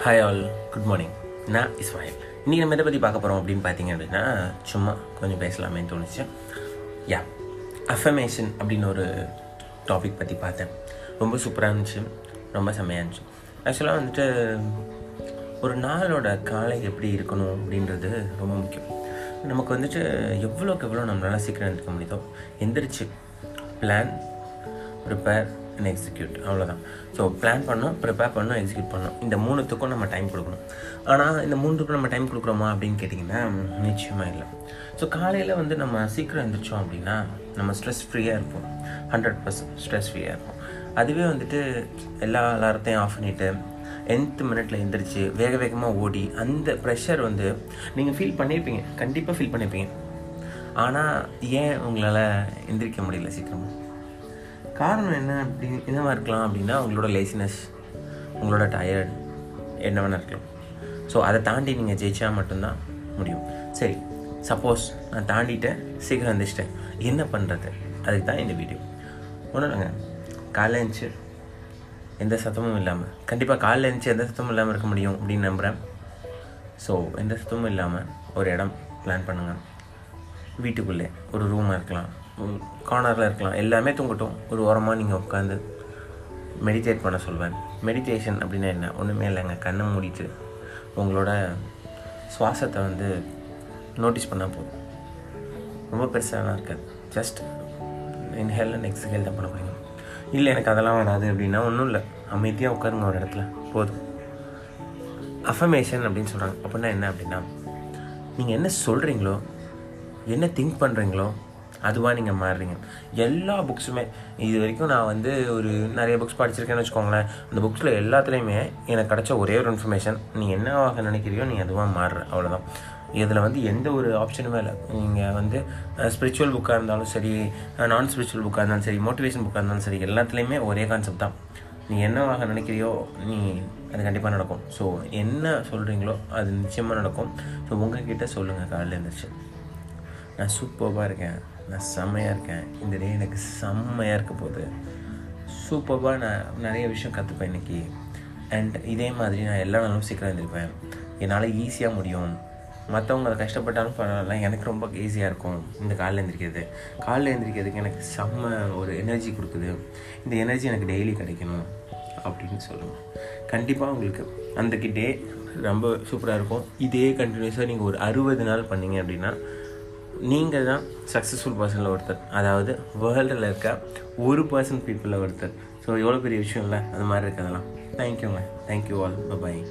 Hi all good morning நான் இஸ்மாயில் இன்றைக்கி நம்ம எதை பற்றி பார்க்க போகிறோம் அப்படின்னு பார்த்தீங்க அப்படின்னா சும்மா கொஞ்சம் பேசலாமே தோணுச்சு. யா அஃபமேஷன் அப்படின்னு ஒரு டாபிக் பற்றி பார்த்தேன். ரொம்ப சூப்பராக இருந்துச்சு ரொம்ப செம்மையாக இருந்துச்சு. ஆக்சுவலாக வந்துட்டு ஒரு நாளோட காலை எப்படி இருக்கணும் அப்படின்றது ரொம்ப முக்கியம். நமக்கு வந்துட்டு எவ்வளோக்கு எவ்வளோ நம்மளால் சீக்கிரம் எடுத்துக்க முடியுதோ எந்திரிச்சு பிளான் ப்ரிப்பேர் அண்ட் எக்ஸிக்யூட் அவ்வளோதான் ஸோ பிளான் பண்ணோம் ப்ரிப்பேர் பண்ணோம் எக்ஸிக்யூட் பண்ணோம். இந்த மூணுத்துக்கும் நம்ம டைம் கொடுக்கணும். ஆனால் இந்த மூணுத்துக்கும் நம்ம டைம் கொடுக்குறோமா அப்படின்னு கேட்டிங்கன்னா நிச்சயமாக இல்லை. ஸோ காலையில் வந்து நம்ம சீக்கிரம் எழுந்திரிச்சோம் அப்படின்னா நம்ம ஸ்ட்ரெஸ் ஃப்ரீயாக இருப்போம். ஹண்ட்ரட் பர்சன்ட் ஸ்ட்ரெஸ் ஃப்ரீயாக இருக்கும் அதுவே வந்துட்டு எல்லா எல்லாத்தையும் ஆஃப் பண்ணிவிட்டு எந்த மினிட்ல எழுந்திரிச்சு வேக வேகமாக ஓடி அந்த ப்ரெஷர் வந்து நீங்கள் ஃபீல் பண்ணியிருப்பீங்க கண்டிப்பாக ஃபீல் பண்ணியிருப்பீங்க ஆனால் ஏன் உங்களால் எந்திரிக்க முடியல சீக்கிரமாக காரணம் என்ன அப்படி என்னவாக இருக்கலாம் அப்படின்னா உங்களோட லேசினஸ் உங்களோட டயர்ட் என்ன வேணா இருக்கலாம். ஸோ அதை தாண்டி நீங்கள் ஜெயிச்சா மட்டும்தான் முடியும். சரி சப்போஸ் நான் தாண்டிட்டேன் சீக்கிரம் வந்துச்சிட்டேன் என்ன பண்ணுறது அதுக்கு தான் இந்த வீடியோ ஒன்றும் இல்லைங்க. காலைல எழுந்துச்சு எந்த சத்தமும் இல்லாமல் கண்டிப்பாக காலைல எழுந்துச்சு எந்த சத்தமும் இல்லாமல் இருக்க முடியும் அப்படின்னு நம்புகிறேன் ஸோ எந்த சத்தமும் இல்லாமல் ஒரு இடம் பிளான் பண்ணுங்கள் வீட்டுக்குள்ளே ஒரு ரூமாக இருக்கலாம். கார்னரில் இருக்கலாம். எல்லாமே தூங்கட்டும். ஒரு ஓரமாக நீங்கள் உட்காந்து மெடிடேட் பண்ண சொல்வேன். மெடிடேஷன் அப்படின்னா என்ன? ஒன்றுமே இல்லைங்க. கண்ணை மூடிட்டு உங்களோட சுவாசத்தை வந்து நோட்டீஸ் பண்ணால் போதும். ரொம்ப பெருசாலாம் இருக்காது. ஜஸ்ட் இன்ஹேல் அண்ட் எக்ஸஹேல் தான் பண்ண முடியும். இல்லை எனக்கு அதெல்லாம் வராது அப்படின்னா ஒன்றும் இல்லை. அமைதியாக உட்காருங்க ஒரு இடத்துல. போதும். அஃபமேஷன் அப்படின்னு சொல்கிறாங்க அப்படின்னா என்ன அப்படின்னா நீங்கள் என்ன சொல்கிறீங்களோ என்ன திங்க் பண்ணுறீங்களோ அதுவாக நீங்கள் மாறுறீங்க. எல்லா புக்ஸுமே இது வரைக்கும் நான் வந்து ஒரு நிறைய புக்ஸ் படிச்சிருக்கேன்னு வச்சுக்கோங்களேன். அந்த புக்ஸில் எல்லாத்துலேயுமே எனக்கு கிடச்ச ஒரே ஒரு இன்ஃபர்மேஷன் நீ என்னவாக நினைக்கிறியோ நீ அதுவாக மாறுற அவ்வளோதான் இதில் வந்து எந்த ஒரு ஆப்ஷனுமே இல்லை. நீங்கள் வந்து ஸ்பிரிச்சுவல் புக்காக இருந்தாலும் சரி நான் ஸ்பிரிச்சுவல் புக்காக இருந்தாலும் சரி மோட்டிவேஷன் புக்காக இருந்தாலும் சரி எல்லாத்துலேயுமே ஒரே கான்செப்ட் தான். நீ என்னவாக நினைக்கிறியோ நீ அது கண்டிப்பாக நடக்கும். ஸோ என்ன சொல்கிறீங்களோ அது நிச்சயமாக நடக்கும். ஸோ உங்ககிட்ட சொல்லுங்கள் காலையில் எழுந்திரிச்சு நான் சூப்பராக இருக்கேன். நான் செம்மையாக இருக்கேன். இந்த டே எனக்கு செம்மையாக இருக்க போகுது. சூப்பராக நான் நிறைய விஷயம் கற்றுப்பேன் இன்றைக்கி அண்ட் இதே மாதிரி நான் எல்லா நாளும் சீக்கிரம் எழுந்திருப்பேன். என்னால் ஈஸியாக முடியும். மற்றவங்க அதை கஷ்டப்பட்டாலும் பரவாயில்ல. எனக்கு ரொம்ப ஈஸியாக இருக்கும் இந்த காலையில் எழுந்திரிக்கிறது. காலில் எழுந்திரிக்கிறதுக்கு எனக்கு செம்ம ஒரு எனர்ஜி கொடுக்குது. இந்த எனர்ஜி எனக்கு டெய்லி கிடைக்கணும் அப்படின்னு சொல்லுங்கள் கண்டிப்பாக உங்களுக்கு அன்றைக்கு டே ரொம்ப சூப்பராக இருக்கும். இதே கண்டினியூஸாக நீங்கள் ஒரு அறுபது நாள் பண்ணீங்க அப்படின்னா நீங்கள் தான் சக்ஸஸ்ஃபுல் பர்சனில் ஒருத்தர். அதாவது வேர்ல்டில் இருக்க ஒரு பர்சன் பீப்புளில் ஒருத்தர். ஸோ எவ்வளோ பெரிய விஷயம் இல்லை அது மாதிரி இருக்கிறதெல்லாம். தேங்க்யூங்க தேங்க்யூ ஆல் பாய்